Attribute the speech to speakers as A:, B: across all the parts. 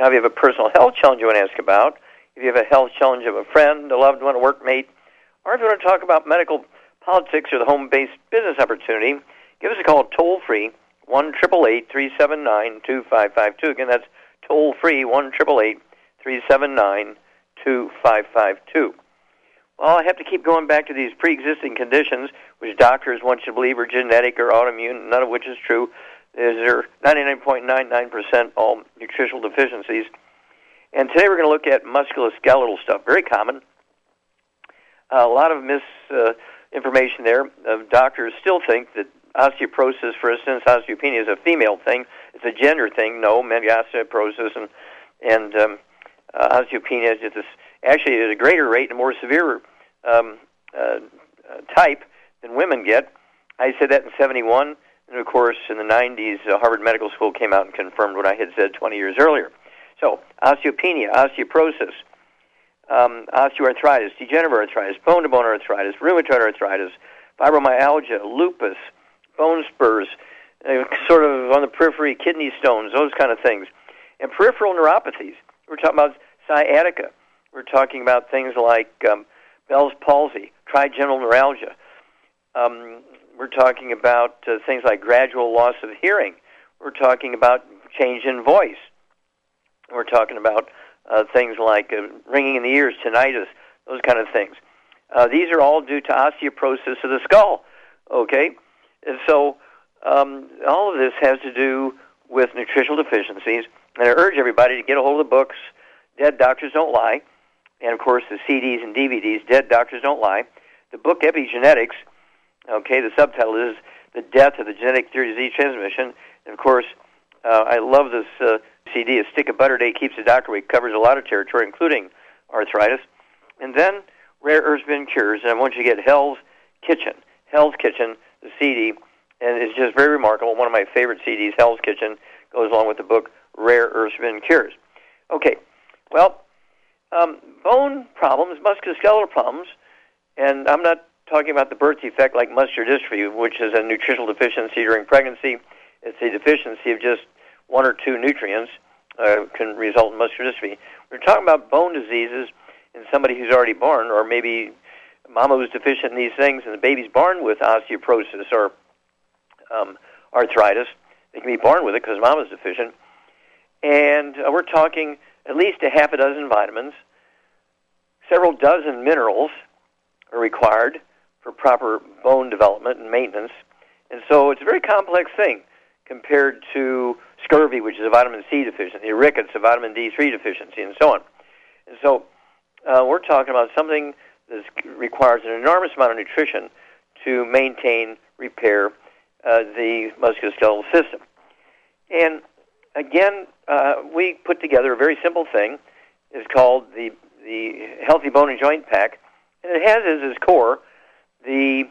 A: Now, if you have a personal health challenge you want to ask about, if you have a health challenge of a friend, a loved one, a workmate, or if you want to talk about medical politics or the home based business opportunity, give us a call toll free, 1 379 2552. Again, that's toll free, 1 379 2552. Well, I have to keep going back to these pre existing conditions, which doctors want you to believe are genetic or autoimmune, none of which is true. They're 99.99% all nutritional deficiencies. And today we're going to look at musculoskeletal stuff, very common. Uh, a lot of misinformation uh, there. Uh, doctors still think that osteoporosis, for instance, osteopenia is a female thing. It's a gender thing. No, men get osteoporosis and and um, uh, osteopenia is just actually at a greater rate and more severe um, uh, type than women get. I said that in '71, and of course, in the '90s, uh, Harvard Medical School came out and confirmed what I had said 20 years earlier. So, osteopenia, osteoporosis, um, osteoarthritis, degenerative arthritis, bone-to-bone arthritis, rheumatoid arthritis, fibromyalgia, lupus, bone spurs, uh, sort of on the periphery, kidney stones, those kind of things, and peripheral neuropathies. We're talking about sciatica. We're talking about things like um, Bell's palsy, trigeminal neuralgia. Um, we're talking about uh, things like gradual loss of hearing. We're talking about change in voice. We're talking about uh, things like uh, ringing in the ears, tinnitus, those kind of things. Uh, these are all due to osteoporosis of the skull. Okay, and so um, all of this has to do with nutritional deficiencies. And I urge everybody to get a hold of the books. Dead Doctors Don't Lie and of course the CDs and DVDs. Dead Doctors Don't Lie. The book Epigenetics. Okay, the subtitle is "The Death of the Genetic Theory of Disease Transmission." And of course, uh, I love this uh, CD. A stick of butter day keeps the doctor away. Covers a lot of territory, including arthritis. And then Rare Earths Forbidden Cures. And I want you to get Hell's Kitchen. Hell's Kitchen, the CD, and it's just very remarkable. One of my favorite CDs, Hell's Kitchen, goes along with the book Rare Earths Forbidden Cures. Okay, well, um, bone problems, musculoskeletal problems, and I'm not talking about the birth defect like muscular dystrophy, which is a nutritional deficiency during pregnancy. It's a deficiency of just one or two nutrients uh, can result in muscular dystrophy. We're talking about bone diseases in somebody who's already born, or maybe mama was deficient in these things, and the baby's born with osteoporosis or um, arthritis. They can be born with it because mama's deficient. And uh, we're talking at least a half a dozen vitamins, several dozen minerals are required for proper bone development and maintenance. And so it's a very complex thing compared to scurvy, which is a vitamin C deficiency, rickets, a vitamin D3 deficiency, and so on. And so uh, we're talking about something that requires an enormous amount of nutrition to maintain, repair uh, the musculoskeletal system. And again, uh, we put together a very simple thing. It's called the the Healthy Bone and Joint Pack, and it has as its core the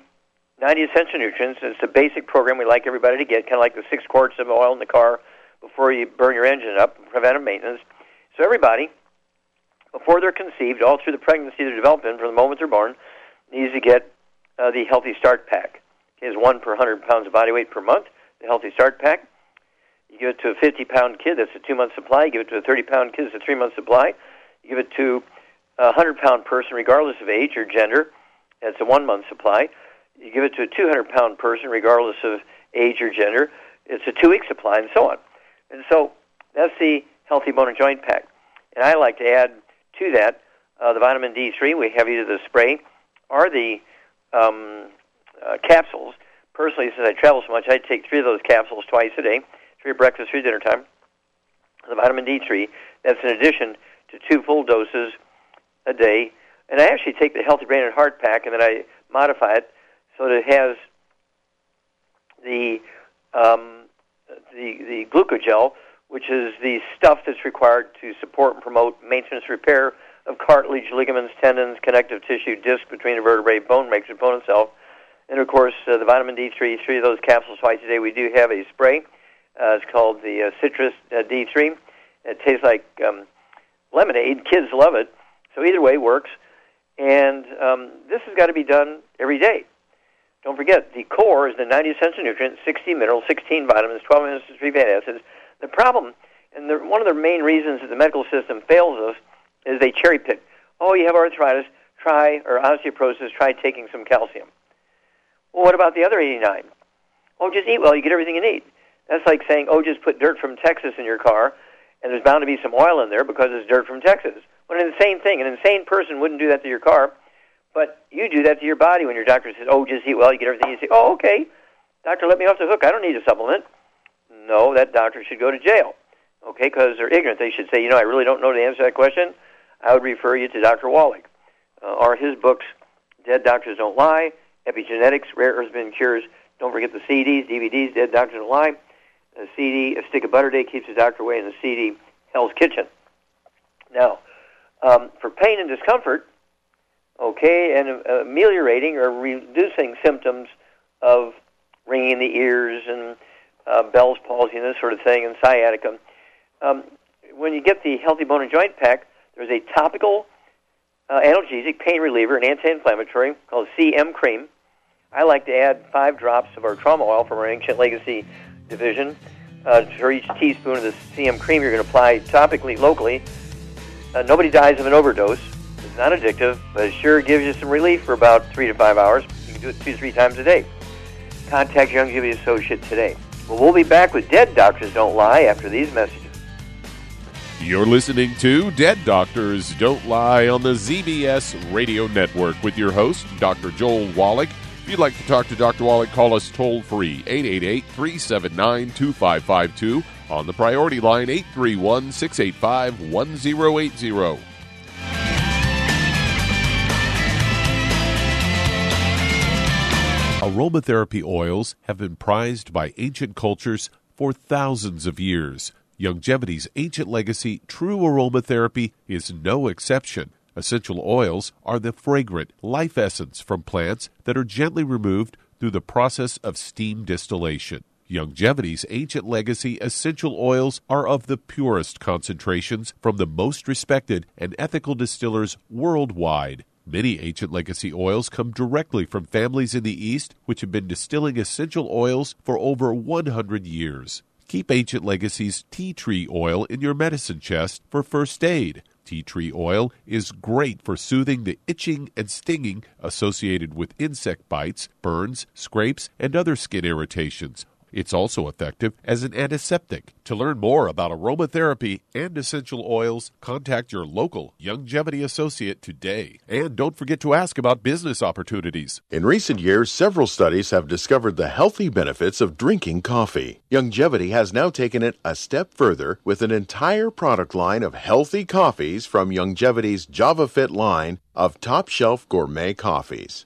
A: 90 essential nutrients. It's a basic program we like everybody to get, kind of like the six quarts of oil in the car before you burn your engine up, preventive maintenance. So everybody, before they're conceived, all through the pregnancy they're developing, from the moment they're born, needs to get uh, the Healthy Start Pack. Is one per 100 pounds of body weight per month, the Healthy Start Pack. You give it to a 50 pound kid, that's a two month supply. You give it to a 30 pound kid, that's a three month supply. You give it to a 100 pound person, regardless of age or gender, that's a one month supply. You give it to a 200 pound person, regardless of age or gender, it's a two week supply, and so on. And so that's the Healthy Bone and Joint Pack. And I like to add to that uh, the vitamin D3. We have either the spray or the um, uh, capsules. Personally, since I travel so much, I take three of those capsules twice a day, three at breakfast, three dinner time. The vitamin D3. That's in addition to two full doses a day. And I actually take the Healthy Brain and Heart Pack, and then I modify it so that it has the um, the the glucogel, which is the stuff that's required to support and promote maintenance repair of cartilage, ligaments, tendons, connective tissue, disc between the vertebrae, bone makes bone itself, and of course uh, the vitamin D3. Three of those capsules twice a day. We do have a spray. Uh, it's called the uh, Citrus uh, D3. It tastes like um, lemonade. Kids love it. So either way works. And um, this has got to be done every day. Don't forget, the core is the 90 essential nutrients, 60 minerals, 16 vitamins, 12 minerals, 3 fatty acids. The problem, and the, one of the main reasons that the medical system fails us, is they cherry pick. Oh, you have arthritis, try, or osteoporosis, try taking some calcium. Well, what about the other 89? Oh, just eat well, you get everything you need. That's like saying, oh, just put dirt from Texas in your car, and there's bound to be some oil in there because it's dirt from Texas. Well, an insane thing. An insane person wouldn't do that to your car, but you do that to your body when your doctor says, oh, just eat well, you get everything. You say, oh, okay, doctor, let me off the hook. I don't need a supplement. No, that doctor should go to jail. Okay, because they're ignorant. They should say, you know, I really don't know the answer to that question. I would refer you to Dr. Wallach uh, or his books, Dead Doctors Don't Lie, Epigenetics, Rare Earths and Cures. Don't forget the CDs, DVDs, Dead Doctors Don't Lie. A CD, A Stick of Butter Day Keeps the Doctor Away, and the CD, Hell's Kitchen. Now, um, for pain and discomfort, okay, and uh, ameliorating or reducing symptoms of ringing in the ears and uh, Bell's palsy and this sort of thing, and sciatica. Um, when you get the Healthy Bone and Joint Pack, there's a topical uh, analgesic pain reliever and anti-inflammatory called CM Cream. I like to add five drops of our trauma oil from our Ancient Legacy division. Uh, for each teaspoon of the CM Cream, you're going to apply topically, locally. Uh, nobody dies of an overdose. It's not addictive, but it sure gives you some relief for about three to five hours. You can do it two to three times a day. Contact Youngevity Associate today. Well, we'll be back with Dead Doctors Don't Lie after these messages.
B: You're listening to Dead Doctors Don't Lie on the ZBS Radio Network with your host, Dr. Joel Wallach. If you'd like to talk to Dr. Wallach, call us toll free 888 379 2552 on the priority line 831 685 1080. Aromatherapy oils have been prized by ancient cultures for thousands of years. Youngevity's ancient legacy, true aromatherapy, is no exception. Essential oils are the fragrant life essence from plants that are gently removed through the process of steam distillation. Youngevity's ancient legacy essential oils are of the purest concentrations from the most respected and ethical distillers worldwide. Many ancient legacy oils come directly from families in the East which have been distilling essential oils for over 100 years. Keep Ancient Legacy's tea tree oil in your medicine chest for first aid. Tea tree oil is great for soothing the itching and stinging associated with insect bites, burns, scrapes, and other skin irritations. It's also effective as an antiseptic. To learn more about aromatherapy and essential oils, contact your local Youngevity associate today. And don't forget to ask about business opportunities.
C: In recent years, several studies have discovered the healthy benefits of drinking coffee. Youngevity has now taken it a step further with an entire product line of healthy coffees from Youngevity's JavaFit line of top shelf gourmet coffees.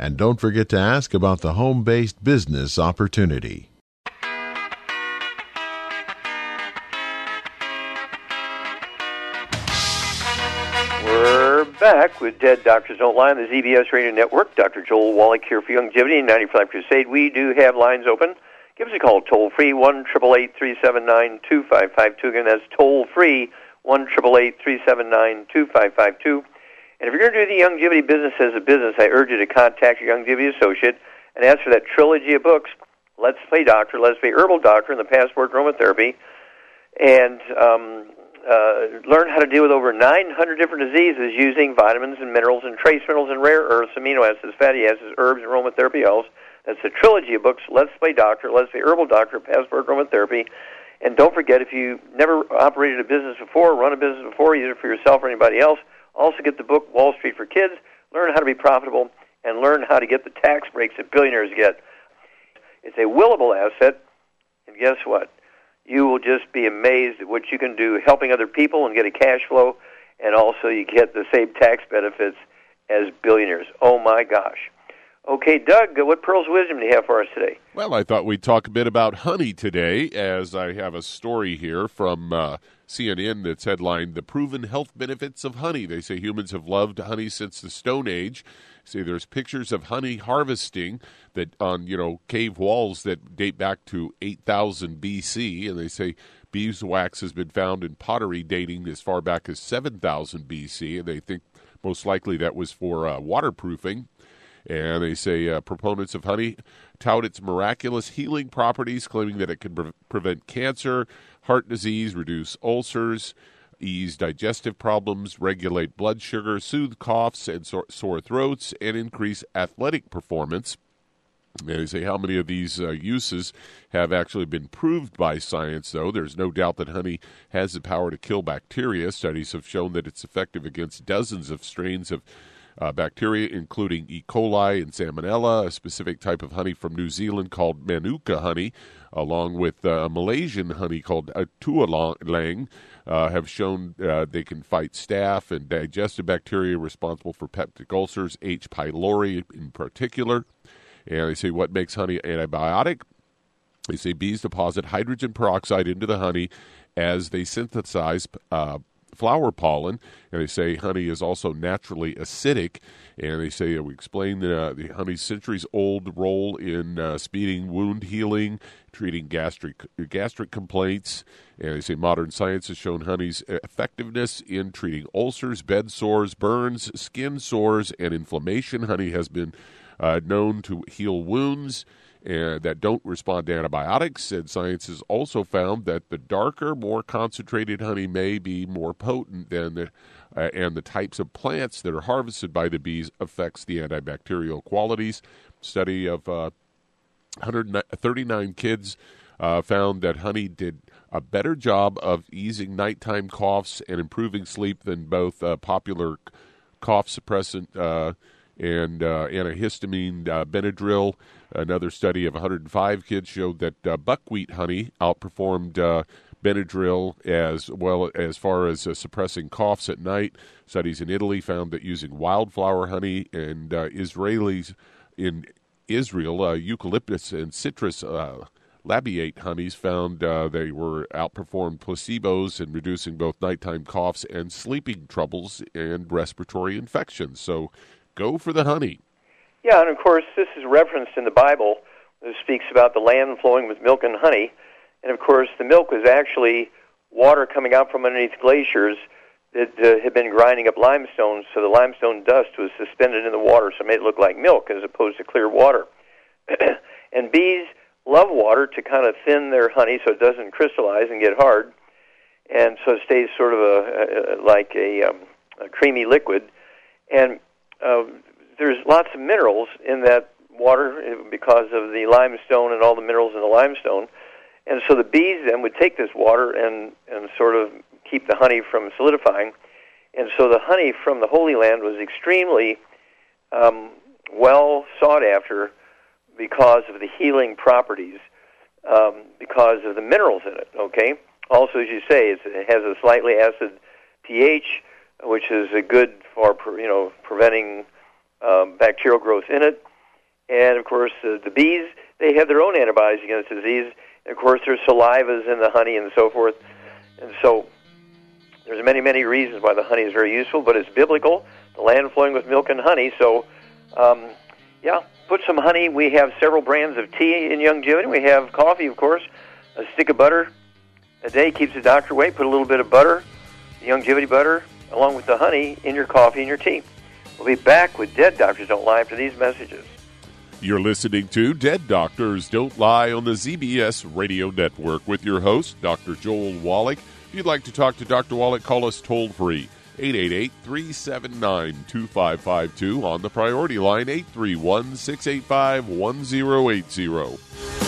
C: And don't forget to ask about the home based business opportunity.
A: We're back with Dead Doctors Don't Lie on the ZBS Radio Network. Dr. Joel Wallach here for Youngevity 95 Crusade. We do have lines open. Give us a call toll free, 1 379 2552. Again, that's toll free, 1 379 2552. And if you're going to do the Youngevity business as a business, I urge you to contact your Youngevity associate and ask for that trilogy of books Let's Play Doctor, Let's Play Herbal Doctor, and the Passport Aromatherapy. And um, uh, learn how to deal with over 900 different diseases using vitamins and minerals and trace minerals and rare earths, amino acids, fatty acids, herbs, and aromatherapy oils. That's a trilogy of books, Let's Play Doctor, Let's Play Herbal Doctor, Passport Aromatherapy. And don't forget, if you never operated a business before, run a business before, either for yourself or anybody else, also get the book Wall Street for Kids, learn how to be profitable, and learn how to get the tax breaks that billionaires get. It's a willable asset, and guess what? you will just be amazed at what you can do helping other people and get a cash flow, and also you get the same tax benefits as billionaires. Oh my gosh. Okay, Doug, what pearls of wisdom do you have for us today?
B: Well, I thought we'd talk a bit about honey today, as I have a story here from uh, CNN that's headlined The Proven Health Benefits of Honey. They say humans have loved honey since the Stone Age. See, there's pictures of honey harvesting that on you know cave walls that date back to 8000 BC, and they say beeswax has been found in pottery dating as far back as 7000 BC, and they think most likely that was for uh, waterproofing. And they say uh, proponents of honey tout its miraculous healing properties, claiming that it can pre- prevent cancer, heart disease, reduce ulcers, ease digestive problems, regulate blood sugar, soothe coughs and sore throats, and increase athletic performance. And they say how many of these uh, uses have actually been proved by science, though. There's no doubt that honey has the power to kill bacteria. Studies have shown that it's effective against dozens of strains of uh, bacteria, including E. coli and Salmonella, a specific type of honey from New Zealand called Manuka honey, along with uh, Malaysian honey called a Tualang, uh, have shown uh, they can fight staph and digestive bacteria responsible for peptic ulcers, H. pylori in particular. And they say what makes honey antibiotic? They say bees deposit hydrogen peroxide into the honey as they synthesize uh, flower pollen, and they say honey is also naturally acidic. And they say uh, we explain uh, the honey's centuries-old role in uh, speeding wound healing, treating gastric gastric complaints. And they say modern science has shown honey's effectiveness in treating ulcers, bed sores, burns, skin sores, and inflammation. Honey has been uh, known to heal wounds uh, that don't respond to antibiotics. And science has also found that the darker, more concentrated honey may be more potent than the uh, and the types of plants that are harvested by the bees affects the antibacterial qualities. Study of uh, 139 kids uh, found that honey did a better job of easing nighttime coughs and improving sleep than both uh, popular cough suppressant uh, and uh, antihistamine uh, Benadryl. Another study of 105 kids showed that uh, buckwheat honey outperformed uh, Benadryl as well as far as uh, suppressing coughs at night. Studies in Italy found that using wildflower honey and uh, Israelis in Israel, eucalyptus and citrus labiate honeys found uh, they were outperformed placebos in reducing both nighttime coughs and sleeping troubles and respiratory infections. So Go for the honey.
A: Yeah, and of course, this is referenced in the Bible. It speaks about the land flowing with milk and honey. And of course, the milk was actually water coming out from underneath glaciers that uh, had been grinding up limestone, so the limestone dust was suspended in the water, so it made it look like milk as opposed to clear water. and bees love water to kind of thin their honey so it doesn't crystallize and get hard, and so it stays sort of a, a like a, um, a creamy liquid. And uh, there's lots of minerals in that water because of the limestone and all the minerals in the limestone. And so the bees then would take this water and, and sort of keep the honey from solidifying. And so the honey from the Holy Land was extremely um, well sought after because of the healing properties, um, because of the minerals in it. Okay. Also, as you say, it has a slightly acid pH, which is good for you know preventing um, bacterial growth in it. And of course, uh, the bees they have their own antibodies against disease. And of course, there's salivas in the honey and so forth. And so, there's many, many reasons why the honey is very useful, but it's biblical. The land flowing with milk and honey. So, um, yeah, put some honey. We have several brands of tea in Youngevity. We have coffee, of course. A stick of butter a day keeps the doctor away. Put a little bit of butter, Youngevity butter, along with the honey in your coffee and your tea. We'll be back with Dead Doctors Don't Lie after these messages.
B: You're listening to Dead Doctors Don't Lie on the ZBS Radio Network with your host, Dr. Joel Wallach. If you'd like to talk to Dr. Wallach, call us toll free. 888 379 2552 on the priority line 831 685 1080.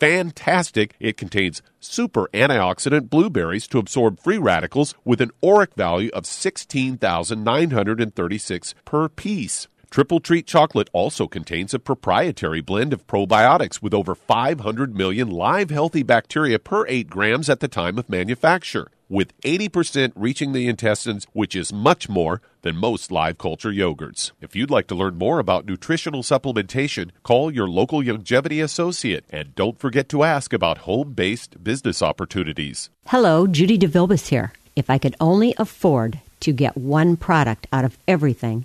B: fantastic, it contains super antioxidant blueberries to absorb free radicals with an ORAC value of 16,936 per piece. Triple Treat chocolate also contains a proprietary blend of probiotics with over 500 million live healthy bacteria per 8 grams at the time of manufacture with 80% reaching the intestines, which is much more than most live culture yogurts. If you'd like to learn more about nutritional supplementation, call your local Youngevity associate and don't forget to ask about home based business opportunities.
D: Hello, Judy DeVilbus here. If I could only afford to get one product out of everything,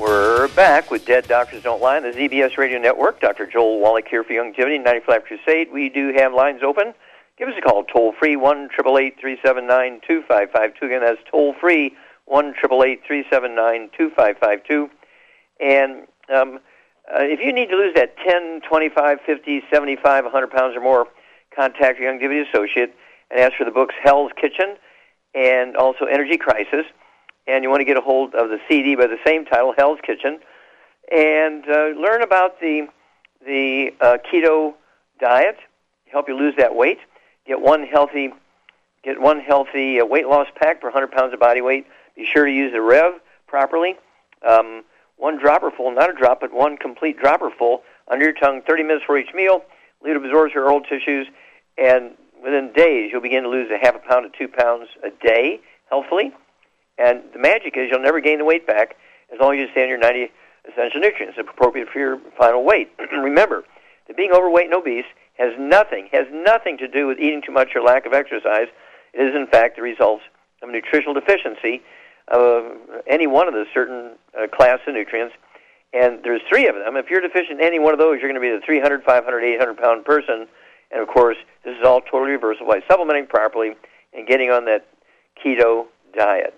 A: We're back with Dead Doctors Don't Lie on the ZBS Radio Network. Dr. Joel Wallach here for Youngevity, 95 Crusade. We do have lines open. Give us a call, toll free, 1 379 2552. Again, that's toll free, 1 379 2552. And um, uh, if you need to lose that 10, 25, 50, 75, 100 pounds or more, contact your Youngevity associate and ask for the books Hell's Kitchen and also Energy Crisis and you want to get a hold of the CD by the same title, Hell's Kitchen, and uh, learn about the the uh, keto diet, to help you lose that weight. Get one healthy get one healthy uh, weight loss pack per 100 pounds of body weight. Be sure to use the Rev properly. Um, one dropper full, not a drop, but one complete dropper full under your tongue, 30 minutes for each meal. Lead absorbs your oral tissues, and within days you'll begin to lose a half a pound to two pounds a day, healthfully And the magic is you'll never gain the weight back as long as you stay on your 90 essential nutrients appropriate for your final weight. Remember that being overweight and obese has nothing has nothing to do with eating too much or lack of exercise. It is in fact the result of nutritional deficiency of any one of the certain uh, class of nutrients. And there's three of them. If you're deficient in any one of those, you're going to be the 300, 500, 800 pound person. And of course, this is all totally reversible by supplementing properly and getting on that keto diet.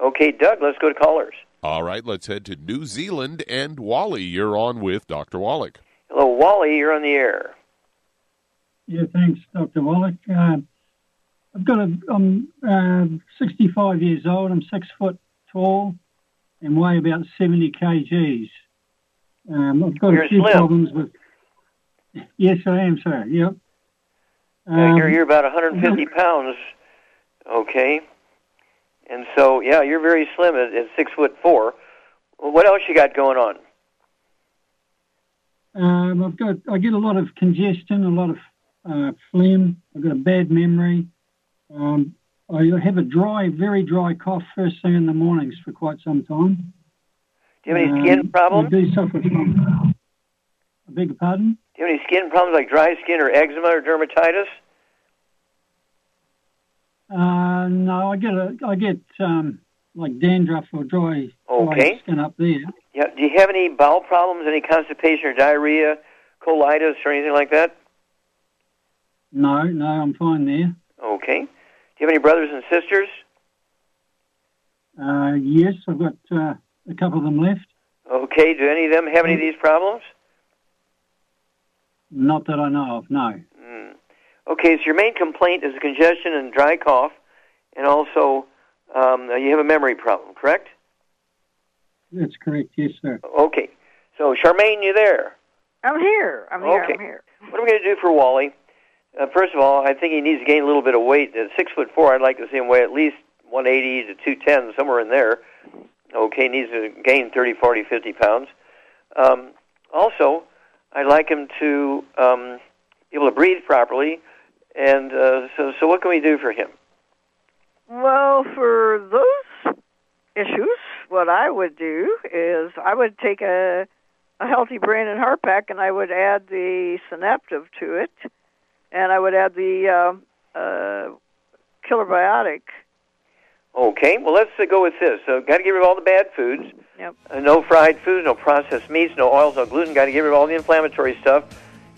A: Okay, Doug, let's go to callers.
B: All right, let's head to New Zealand. And Wally, you're on with Dr. Wallach.
A: Hello, Wally, you're on the air.
E: Yeah, thanks, Dr. Wallach. Uh, I've got a, I'm uh, 65 years old. I'm six foot tall and weigh about 70 kgs. Um, I've got
A: You're
E: a few
A: slim.
E: problems with. Yes, I am, sir. Yep.
A: Yeah,
E: Um,
A: you're, you're about 150 pounds. Okay. And so, yeah, you're very slim at, at six foot four. Well, what else you got going on?
E: Um, I've got I get a lot of congestion, a lot of uh, phlegm. I've got a bad memory. Um, I have a dry, very dry cough first thing in the mornings for quite some time.
A: Do you have any skin
E: Um,
A: problems?
E: I do suffer from. I beg your pardon.
A: Do you have any skin problems like dry skin or eczema or dermatitis?
E: Uh, no, I get a, I get um, like dandruff or dry, dry
A: Okay.
E: skin up there.
A: Yeah. Do you have any bowel problems, any constipation or diarrhea, colitis or anything like that?
E: No, no, I'm fine there.
A: Okay. Do you have any brothers and sisters?
E: Uh, yes, I've got uh, a couple of them left.
A: Okay. Do any of them have any of these problems?
E: Not that I know of. No.
A: Mm. Okay, so your main complaint is congestion and dry cough, and also um, you have a memory problem, correct?
E: That's correct. Yes, sir.
A: Okay. So, Charmaine, you there?
F: I'm here. I'm here.
A: Okay.
F: I'm here.
A: What are we going to do for Wally? Uh, first of all, I think he needs to gain a little bit of weight. At six foot four, I'd like to see him weigh at least 180 to 210, somewhere in there. Okay, needs to gain 30, 40, 50 pounds. Um, also, I'd like him to um, be able to breathe properly. And uh, so, so what can we do for him?
F: Well, for those issues, what I would do is I would take a a healthy brain and heart pack, and I would add the synaptive to it, and I would add the uh, uh, killer biotic.
A: Okay, well, let's uh, go with this. So, got to get rid of all the bad foods.
F: Yep.
A: Uh, no fried foods, no processed meats, no oils, no gluten. Got to get rid of all the inflammatory stuff.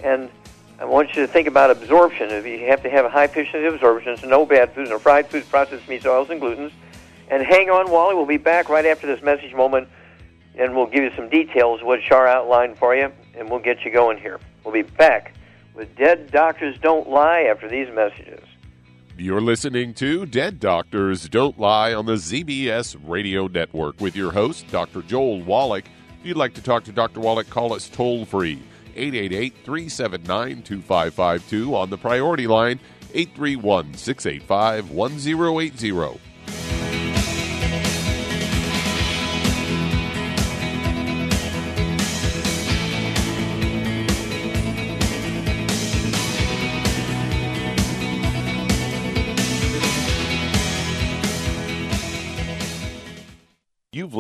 A: And I want you to think about absorption. If you have to have a high efficiency absorption, so no bad foods, no fried foods, processed meats, oils, and glutens. And hang on, Wally. We'll be back right after this message moment, and we'll give you some details what Char outlined for you, and we'll get you going here. We'll be back with Dead Doctors Don't Lie after these messages.
B: You're listening to Dead Doctors Don't Lie on the ZBS Radio Network with your host, Dr. Joel Wallach. If you'd like to talk to Dr. Wallach, call us toll free 888 379 2552 on the priority line 831 685 1080.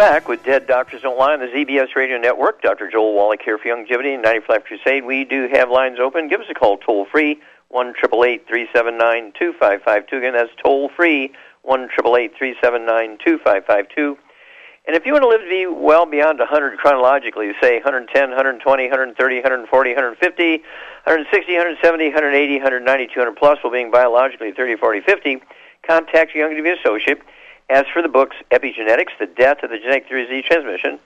A: Back with Dead Doctors Don't Lie on the ZBS Radio Network. Dr. Joel Wallach here for Youngevity and 95 Crusade. We do have lines open. Give us a call toll free one triple eight three seven nine two five five two. Again, that's toll free one triple eight three seven nine two five five two. And if you want to live to be well beyond 100 chronologically, say 110, 120, 130, 140, 150, 160, 170, 180, 190, 200 plus, while being biologically 30, 40, 50, contact your young associate. As for the books, Epigenetics, The Death of the Genetic Theory of Disease Transmission,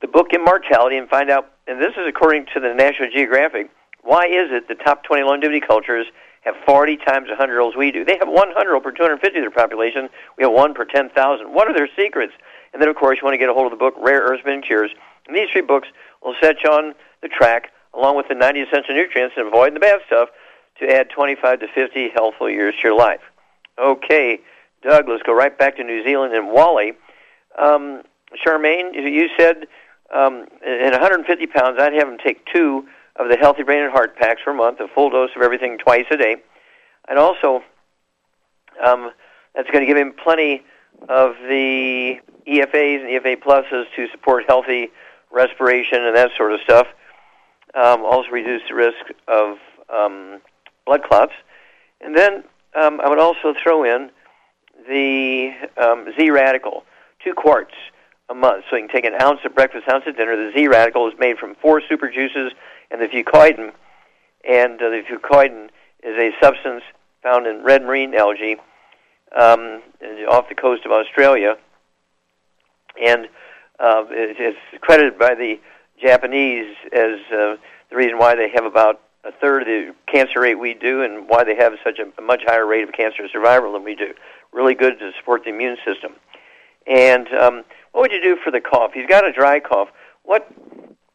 A: the book Immortality, and find out, and this is according to the National Geographic, why is it the top 20 longevity cultures have 40 times 100 year olds we do? They have 100 per 250 of their population. We have one per 10,000. What are their secrets? And then, of course, you want to get a hold of the book Rare Earths and Cures. And these three books will set you on the track, along with the 90 essential nutrients and avoiding the bad stuff, to add 25 to 50 healthful years to your life. Okay, Doug, let's go right back to New Zealand and Wally. Um, Charmaine, you said um, in 150 pounds, I'd have him take two of the Healthy Brain and Heart packs per month, a full dose of everything twice a day. And also, um, that's going to give him plenty of the EFAs and EFA pluses to support healthy respiration and that sort of stuff. Um, also reduce the risk of um, blood clots. And then um, I would also throw in the um, Z radical, two quarts a month. So you can take an ounce at breakfast, ounce at dinner. The Z radical is made from four super juices and the fucoidan. And uh, the fucoidan is a substance found in red marine algae um, off the coast of Australia. And uh, it, it's credited by the Japanese as uh, the reason why they have about a third of the cancer rate we do and why they have such a, a much higher rate of cancer survival than we do. Really good to support the immune system. And um, what would you do for the cough? He's got a dry cough. What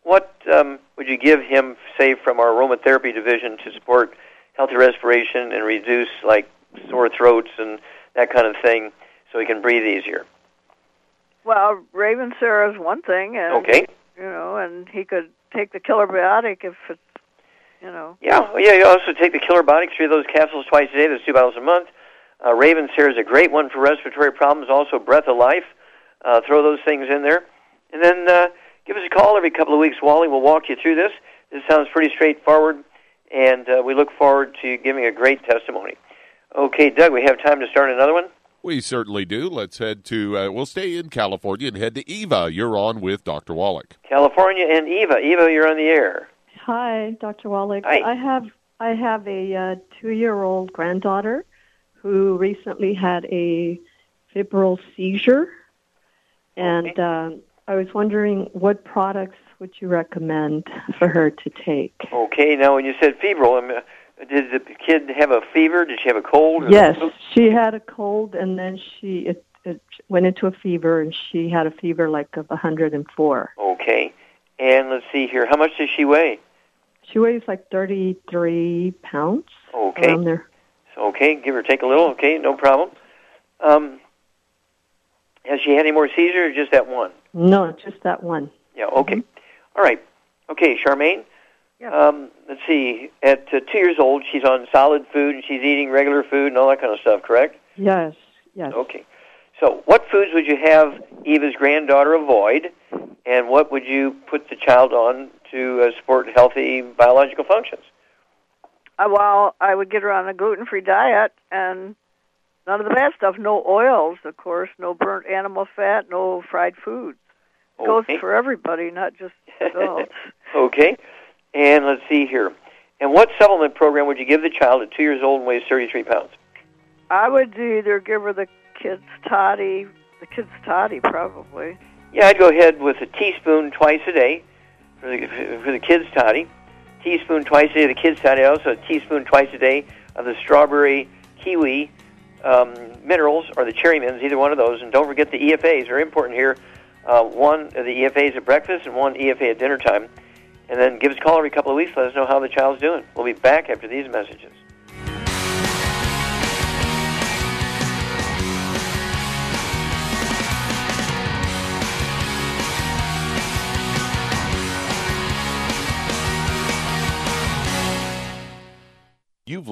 A: what um, would you give him, say, from our aromatherapy division to support healthy respiration and reduce like sore throats and that kind of thing, so he can breathe easier?
F: Well, Ravensara is one thing, and
A: Okay.
F: you know, and he could take the killer biotic if it's, you know.
A: Yeah, well, yeah. You also take the Killer Biotic, three of those capsules twice a day. That's two bottles a month. Uh, Ravensara is a great one for respiratory problems. Also, Breath of Life. Uh, throw those things in there, and then uh, give us a call every couple of weeks. Wally will walk you through this. This sounds pretty straightforward, and uh, we look forward to giving a great testimony. Okay, Doug, we have time to start another one?
B: We certainly do. Let's head to, uh, we'll stay in California and head to Eva. You're on with Dr. Wallach.
A: California and Eva. Eva, you're on the air.
G: Hi, Dr. Wallach.
A: Hi.
G: I have I have a uh, two-year-old granddaughter who recently had a febrile seizure, and uh, I was wondering what products would you recommend for her to take?
A: Okay, now when you said febrile, I mean, did the kid have a fever? Did she have a cold?
G: Yes, she had a cold, and then she it, it went into a fever, and she had a fever like of 104.
A: Okay. And let's see here. How much does she weigh?
G: She weighs like 33 pounds.
A: Okay.
G: Around there.
A: Okay, give or take a little. Okay, no problem. Um, has she had any more seizures or just that one?
G: No, just that one.
A: Yeah, okay. All right. Okay, Charmaine. Um, let's see. At uh, two years old, she's on solid food and she's eating regular food and all that kind of stuff, correct?
G: Yes, yes.
A: Okay. So, what foods would you have Eva's granddaughter avoid, and what would you put the child on to uh, support healthy biological functions?
F: Uh, well, I would get her on a gluten-free diet and none of the bad stuff. No oils, of course. No burnt animal fat. No fried foods. It goes for everybody, not just adults.
A: Okay. And let's see here. And what supplement program would you give the child at two years old and weighs 33 pounds?
F: I would either give her the kids toddy, the kids toddy probably.
A: Yeah, I'd go ahead with a teaspoon twice a day for the for the kids toddy. Teaspoon twice a day of the kids toddy. Also, a teaspoon twice a day of the strawberry kiwi um, minerals or the cherry mints, either one of those. And don't forget the EFAs. Very important here. Uh, one of the EFAs at breakfast and one EFA at dinner time. And then give us a call every couple of weeks. Let us know how the child's doing. We'll be back after these messages.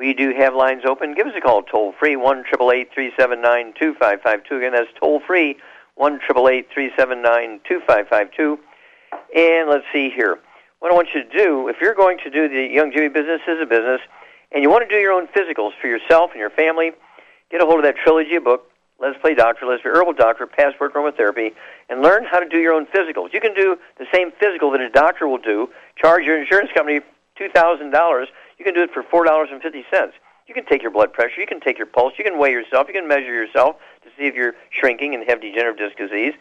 A: We do have lines open. Give us a call toll free, 1 379 2552. Again, that's toll free, 1 379 2552. And let's see here. What I want you to do, if you're going to do the Youngevity business as a business, and you want to do your own physicals for yourself and your family, get a hold of that trilogy of book, Let's Play Doctor, Let's Be Herbal Doctor, Passport Aromatherapy, and learn how to do your own physicals. You can do the same physical that a doctor will do, charge your insurance company $2,000. You can do it for $4.50. You can take your blood pressure, you can take your pulse, you can weigh yourself, you can measure yourself to see if you're shrinking and have degenerative disc disease.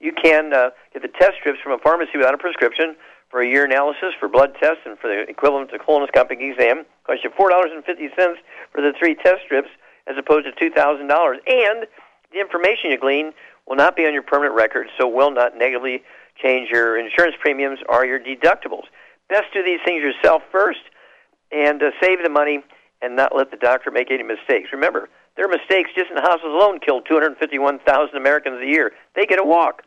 A: You can uh, get the test strips from a pharmacy without a prescription for a year analysis, for blood tests, and for the equivalent to a colonoscopic exam. Cost you four dollars and fifty cents for the three test strips, as opposed to two thousand dollars. And the information you glean will not be on your permanent record, so will not negatively change your insurance premiums or your deductibles. Best do these things yourself first, and uh, save the money, and not let the doctor make any mistakes. Remember, their mistakes just in the hospitals alone kill 251,000 Americans a year. They get a walk.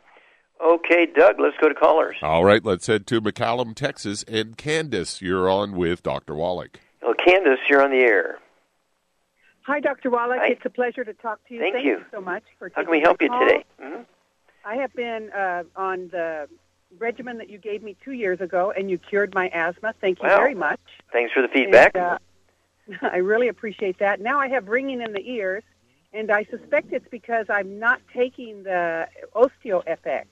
A: Okay, Doug, let's go to callers.
B: All right, let's head to McAllen, Texas. And Candace, you're on with Dr. Wallach.
A: Well, Candace, you're on the air.
H: Hi, Dr. Wallach.
A: Hi.
H: It's a pleasure to talk to you.
A: Thank
H: Thank
A: you.
H: so much for
A: How can we help you
H: call.
A: today? hmm
H: I have been uh, on the regimen that you gave me two years ago, and you cured my asthma. Thank you
A: Wow.
H: very much.
A: Thanks for the feedback.
H: And, uh, I really appreciate that. Now I have ringing in the ears, and I suspect it's because I'm not taking the OsteoFX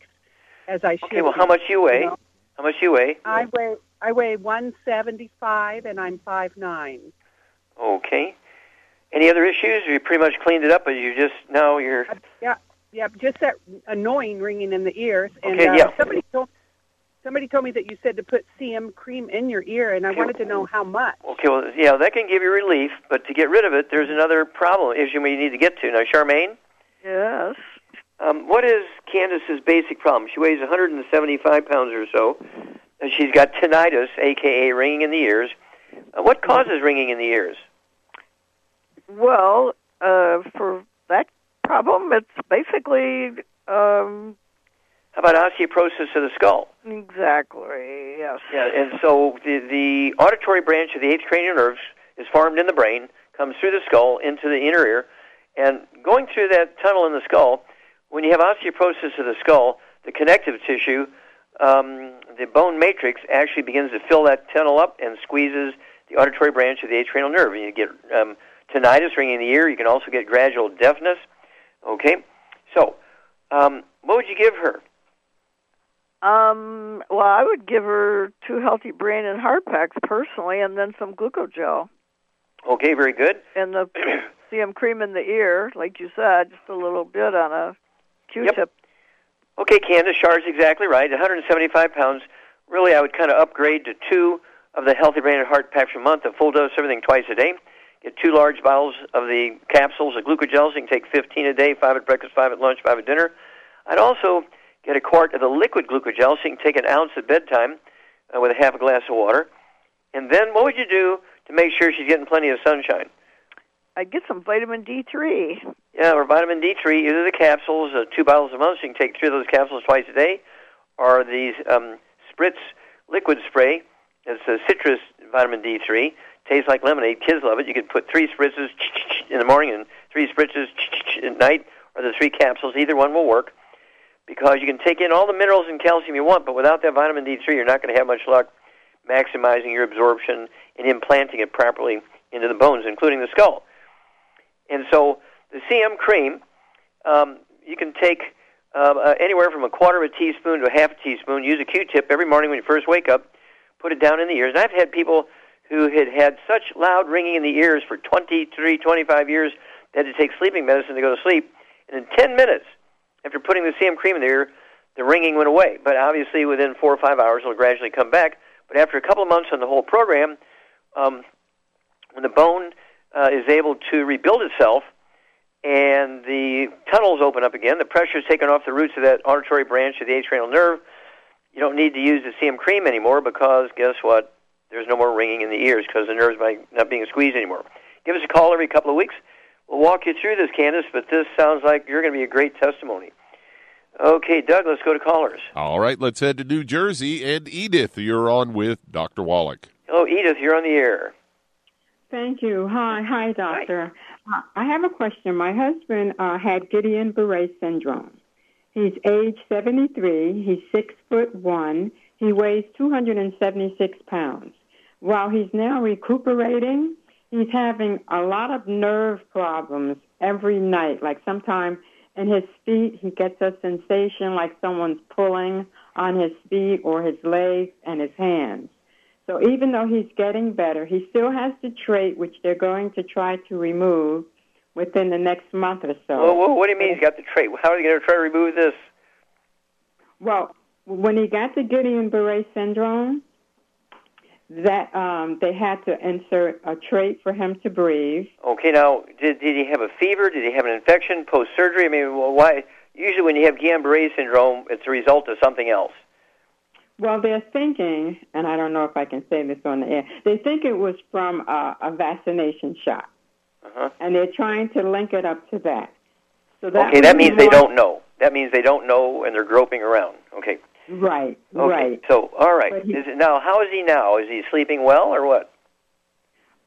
H: as I should.
A: okay, well, how much you weigh?
H: know?
A: How much you weigh?
H: I weigh I weigh 175, and I'm five nine.
A: Okay. Any other issues? You pretty much cleaned it up, but you just now you're
H: Yeah, yeah, just that annoying ringing in the ears. And
A: Okay,
H: uh,
A: yeah.
H: somebody told somebody told me that you said to put CM cream in your ear, and I wanted to know how much.
A: okay. Well, yeah, that can give you relief, but to get rid of it, there's another problem issue we need to get to now. Charmaine,
F: Yes.
A: um, what is Candace's basic problem? She weighs 175 pounds or so. And she's got tinnitus, aka ringing in the ears. Uh, what causes ringing in the ears?
F: Well, uh, for that problem, it's basically um,
A: How about osteoporosis of the skull?
F: exactly yes.
A: Yeah, and so the, the auditory branch of the eighth cranial nerves is formed in the brain, comes through the skull into the inner ear, and going through that tunnel in the skull, when you have osteoporosis of the skull, the connective tissue, um, the bone matrix actually begins to fill that tunnel up and squeezes the auditory branch of the eighth cranial nerve. And you get um, tinnitus, ringing in the ear. You can also get gradual deafness. Okay, so um, what would you give her?
F: Um, well, I would give her two healthy brain and heart packs personally, and then some glucogel
A: Okay, very good.
F: and the CM cream in the ear, like you said, just a little bit on a Q-tip.
A: Okay, Candace, Char's exactly right. 175 pounds. Really, I would kind of upgrade to two of the Healthy Brain and Heart packs a month, a full dose, everything twice a day. Get two large bottles of the capsules of glucogels. You can take 15 a day, five at breakfast, five at lunch, five at dinner. I'd also get a quart of the liquid glucogel, so you can take an ounce at bedtime uh, with a half a glass of water. And then what would you do to make sure she's getting plenty of sunshine?
F: I'd get some vitamin D3.
A: Yeah, or vitamin D3, either the capsules, uh, two bottles a month, so you can take three of those capsules twice a day, or these um, Spritz liquid spray. It's a citrus vitamin D3. Tastes like lemonade. Kids love it. You could put three spritzes in the morning and three spritzes at night, or the three capsules. Either one will work because you can take in all the minerals and calcium you want, but without that vitamin D3, you're not going to have much luck maximizing your absorption and implanting it properly into the bones, including the skull. And so the CM cream, um, you can take uh, uh, anywhere from a quarter of a teaspoon to a half a teaspoon. Use a Q-tip every morning when you first wake up. Put it down in the ears. And I've had people who had had such loud ringing in the ears for 23, 25 years they had to take sleeping medicine to go to sleep. And in 10 minutes, after putting the CM cream in the ear, the ringing went away. But obviously, within four or five hours, it'll gradually come back. But after a couple of months on the whole program, um, when the bone uh, is able to rebuild itself and the tunnels open up again, the pressure is taken off the roots of that auditory branch of the atrial nerve. You don't need to use the CM cream anymore because guess what? There's no more ringing in the ears because the nerves are not being squeezed anymore. Give us a call every couple of weeks. We'll walk you through this, Candace, but this sounds like you're going to be a great testimony. Okay, Doug, let's go to callers.
B: All right, let's head to New Jersey. And Edith, you're on with Dr. Wallach.
A: Hello, Edith, you're on the air.
I: Thank you. Hi, hi, doctor. Uh, I have a question. My husband uh, had Guillain-Barré syndrome. He's age 73. He's six foot one. He weighs 276 pounds. While he's now recuperating, he's having a lot of nerve problems every night. Like sometimes in his feet, he gets a sensation like someone's pulling on his feet or his legs and his hands. So even though he's getting better, he still has the trach which they're going to try to remove within the next month or so.
A: Well, well, what do you mean he's got the trach? How are they going to try to remove this?
I: Well, when he got the Guillain-Barré syndrome, that um, they had to insert a trach for him to breathe.
A: Okay, now did did he have a fever? Did he have an infection post surgery? I mean, well, why? Usually, when you have Guillain-Barré syndrome, it's a result of something else.
I: Well, they're thinking, and I don't know if I can say this on the air. They think it was from a, a vaccination shot,
A: uh-huh.
I: and they're trying to link it up to that. So that
A: okay, that means they don't know. That means they don't know, and they're groping around. Okay.
I: Right.
A: Okay.
I: Right.
A: So, all right.
I: He-
A: it, now, how is he now? Is he sleeping well, or what?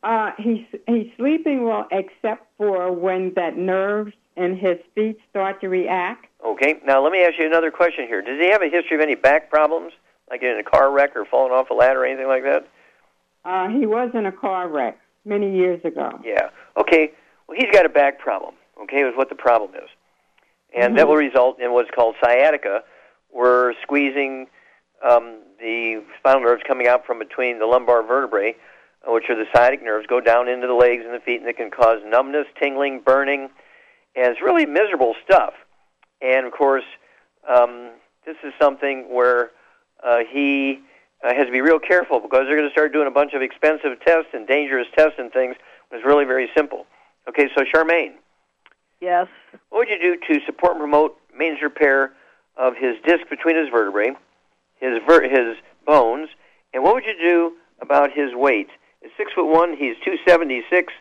I: Uh, he's he's sleeping well, except for when that nerves in his feet start to react.
A: Okay. Now, let me ask you another question here. Does he have a history of any back problems, like in a car wreck or falling off a ladder or anything like that?
I: Uh, he was in a car wreck many years ago.
A: Yeah. Okay. Well, he's got a back problem. Okay, is what the problem is, and that
I: Mhm.
A: will result in what's called sciatica, where squeezing um, the spinal nerves coming out from between the lumbar vertebrae, which are the sciatic nerves, go down into the legs and the feet, and it can cause numbness, tingling, burning, and it's really miserable stuff. And of course, um, this is something where uh, he uh, has to be real careful because they're going to start doing a bunch of expensive tests and dangerous tests and things. It's really very simple. Okay, so Charmaine,
F: Yes.
A: what would you do to support and promote maintenance repair of his disc between his vertebrae, his ver- his bones, and what would you do about his weight? He's six foot one. He's two seventy six.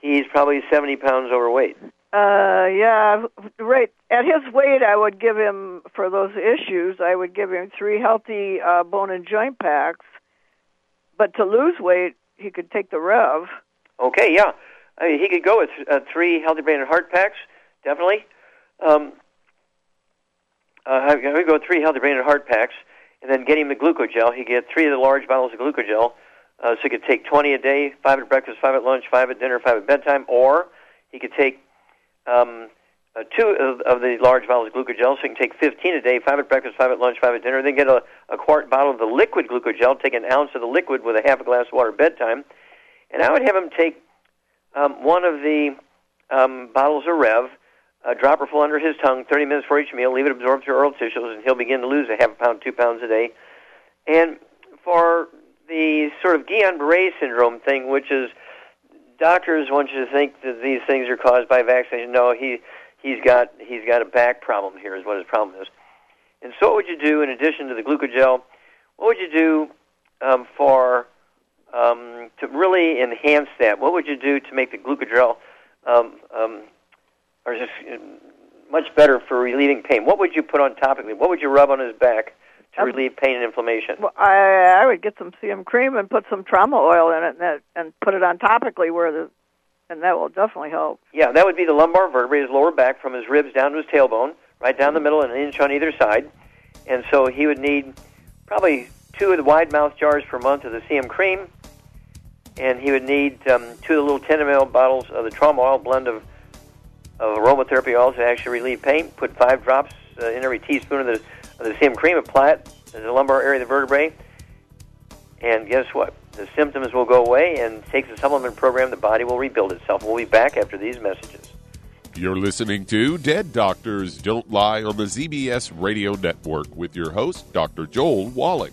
A: He's probably seventy pounds overweight.
F: Uh, yeah, right. At his weight, I would give him for those issues. I would give him three healthy uh, bone and joint packs. But to lose weight, he could take the Rev.
A: Okay, yeah, I mean, he could go with uh, three healthy brain and heart packs, definitely. Um, uh, would go three healthy brain and heart packs, and then get him the glucogel. He get three of the large bottles of glucogel, uh, so he could take 20 a day, five at breakfast, five at lunch, five at dinner, five at bedtime, or he could take um, uh, two of, of the large bottles of glucogel, so he can take 15 a day, five at breakfast, five at lunch, five at dinner, then get a, a quart bottle of the liquid glucogel, take an ounce of the liquid with a half a glass of water at bedtime, and I would have him take um, one of the um, bottles of Rev, a dropper full under his tongue, 30 minutes for each meal, leave it absorb through oral tissues, and he'll begin to lose a half a pound, two pounds a day. And for the sort of Guillain-Barré syndrome thing, which is doctors want you to think that these things are caused by vaccination. No, he he's got he's got a back problem here, is what his problem is. And so, what would you do in addition to the glucogel? What would you do um, for um, to really enhance that? What would you do to make the glucogel um, um, or just much better for relieving pain? What would you put on topically? What would you rub on his back to relieve pain and inflammation?
F: Well, I I would get some CM cream and put some trauma oil in it, and, that, and put it on topically where the, and that will definitely help.
A: Yeah, that would be the lumbar vertebrae, his lower back, from his ribs down to his tailbone, right down the middle, and an inch on either side. And so he would need probably two of the wide mouth jars per month of the CM cream, and he would need um, two of the little 10 ml bottles of the trauma oil blend of, of aromatherapy oils actually relieve pain. Put five drops uh, in every teaspoon of the, of the CM cream, apply it to the lumbar area of the vertebrae, and guess what? The symptoms will go away, and takes the supplement program, the body will rebuild itself. We'll be back after these messages.
B: You're listening to Dead Doctors Don't Lie on the ZBS Radio Network with your host, Dr. Joel Wallach.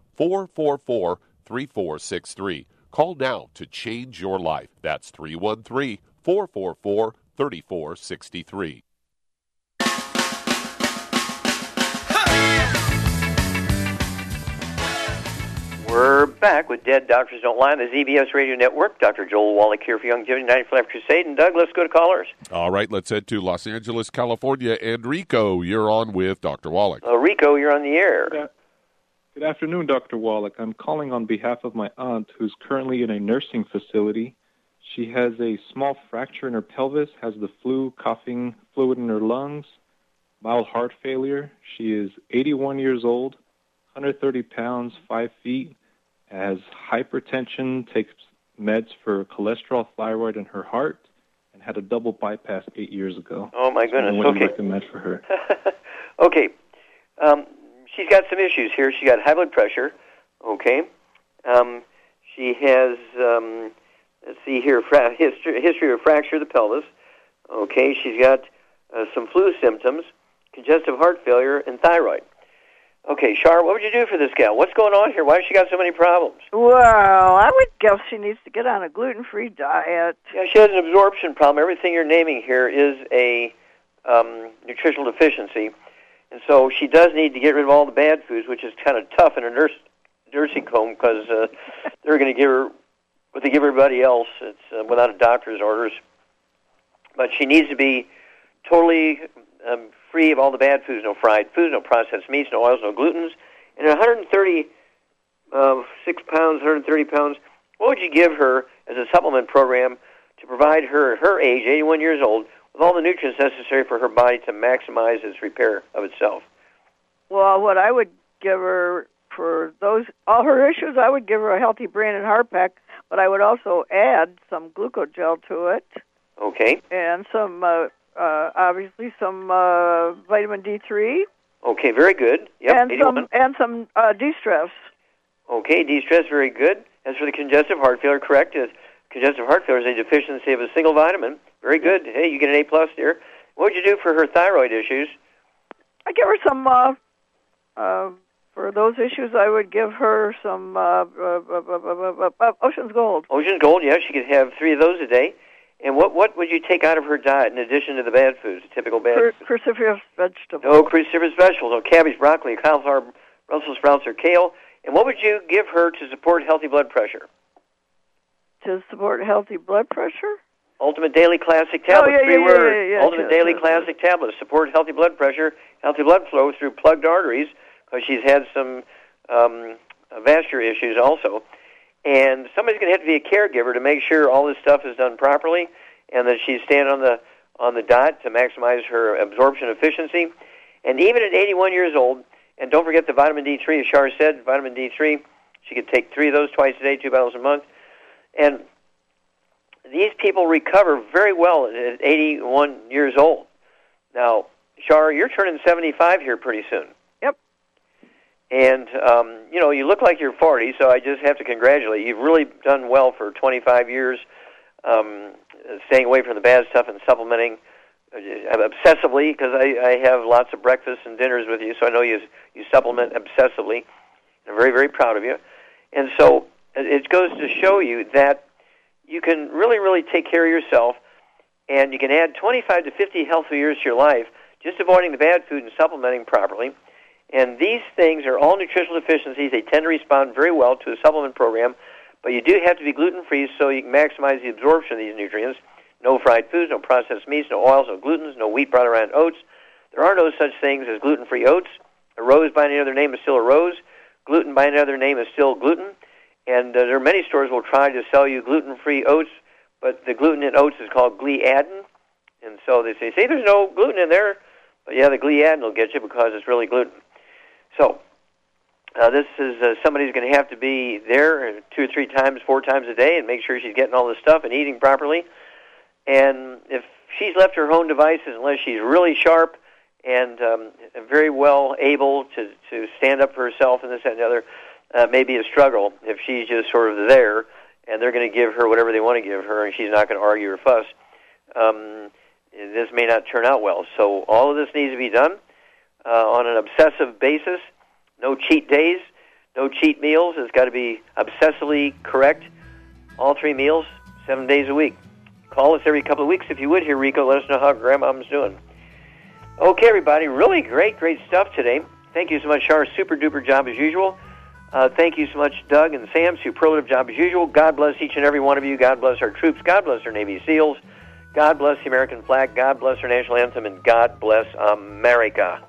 B: 444 3463. Call now to change your life. That's 313 444 3463.
A: We're back with Dead Doctors Don't Lie on the ZBS Radio Network. Dr. Joel Wallach here for Youngevity 95 Crusade. And Doug, let's go to callers.
B: All right, let's head to Los Angeles, California. And Rico, you're on with Dr. Wallach.
A: Uh, Rico, you're on the air.
J: Good afternoon, Dr. Wallach. I'm calling on behalf of my aunt who's currently in a nursing facility. She has a small fracture in her pelvis, has the flu, coughing fluid in her lungs, mild heart failure. She is 81 years old, 130 pounds, 5 feet, has hypertension, takes meds for cholesterol, thyroid, and her heart, and had a double bypass eight years ago.
A: Oh, my goodness.
J: So you
A: okay.
J: recommend for her?
A: okay. Um, she's got some issues here. She's got high blood pressure. Okay. Um, she has, um, let's see here, fra- history, history of fracture of the pelvis. Okay. She's got uh, some flu symptoms, congestive heart failure, and thyroid. Okay, Shar, what would you do for this gal? What's going on here? Why has she got so many problems?
F: Well, I would guess she needs to get on a gluten-free diet.
A: Yeah, she has an absorption problem. Everything you're naming here is a um, nutritional deficiency, and so she does need to get rid of all the bad foods, which is kind of tough in a nurse nursing home because uh, they're going to give her what they give everybody else. It's uh, without a doctor's orders, but she needs to be totally um, free of all the bad foods, no fried foods, no processed meats, no oils, no glutens. And 130 uh, six pounds, 130 pounds, what would you give her as a supplement program to provide her at her age, 81 years old, with all the nutrients necessary for her body to maximize its repair of itself?
F: Well, what I would give her for those all her issues, I would give her a healthy brain and heart pack, but I would also add some glucogel to it
A: Okay.
F: and some uh, uh, obviously some uh, vitamin D3
A: Okay, very good. Yep,
F: and
A: 81.
F: some and some uh, de-stress.
A: Okay, de-stress, very good. As for the congestive heart failure, correct. Is congestive heart failure is a deficiency of a single vitamin. Very good. Hey, you get an A plus there. What would you do for her thyroid issues?
F: I give her some uh, uh, for those issues. I would give her some uh, uh, uh, uh, uh, Ocean's Gold.
A: Ocean's Gold, yeah, she could have three of those a day. And what what would you take out of her diet in addition to the bad foods, the typical bad
F: Cru-
A: foods?
F: cruciferous vegetables.
A: No cruciferous vegetables, no cabbage, broccoli, cauliflower, Brussels sprouts, or kale. And what would you give her to support healthy blood pressure?
F: to support healthy blood pressure?
A: Ultimate Daily Classic Tablets,
F: Oh, yeah,
A: three
F: yeah,
A: words.
F: yeah,
A: Ultimate Daily Classic Tablets support healthy blood pressure, healthy blood flow through plugged arteries because she's had some um, vascular issues also. And somebody's going to have to be a caregiver to make sure all this stuff is done properly, and that she's staying on the on the dot to maximize her absorption efficiency. And even at 81 years old, and don't forget the vitamin D3, as Shar said, vitamin D3. She could take three of those twice a day, two bottles a month. And these people recover very well at 81 years old. Now, Shar, you're turning 75 here pretty soon.
F: Yep.
A: And, um, you know, you look like you're 40, so I just have to congratulate you. You've really done well for 25 years, um, staying away from the bad stuff and supplementing uh, obsessively, because I, I have lots of breakfasts and dinners with you, so I know you, you supplement obsessively. I'm very, very proud of you. And so it goes to show you that you can really, really take care of yourself, and you can add 25 to 50 healthy years to your life just avoiding the bad food and supplementing properly. And these things are all nutritional deficiencies. They tend to respond very well to a supplement program, but you do have to be gluten free so you can maximize the absorption of these nutrients. No fried foods, no processed meats, no oils, no glutens, no wheat brought around oats. There are no such things as gluten free oats. A rose by any other name is still a rose. Gluten by any other name is still gluten. And uh, there are many stores will try to sell you gluten free oats, but the gluten in oats is called gliadin. And so they say, say there's no gluten in there, but yeah, the gliadin will get you because it's really gluten. So uh, this is uh, somebody who's going to have to be there two or three times, four times a day, and make sure she's getting all this stuff and eating properly. And if she's left her own devices, unless she's really sharp and um, very well able to to stand up for herself and this and the other, uh, may be a struggle if she's just sort of there and they're going to give her whatever they want to give her, and she's not going to argue or fuss. Um, this may not turn out well. So all of this needs to be done uh, on an obsessive basis. No cheat days, no cheat meals. It's got to be obsessively correct. All three meals, seven days a week. Call us every couple of weeks if you would here, Rico. Let us know how Grandmom's doing. Okay, everybody. Really great, great stuff today. Thank you so much, Shar. Super duper job as usual. Uh, thank you so much, Doug and Sam. Superlative job as usual. God bless each and every one of you. God bless our troops. God bless our Navy SEALs. God bless the American flag. God bless our national anthem. And God bless America.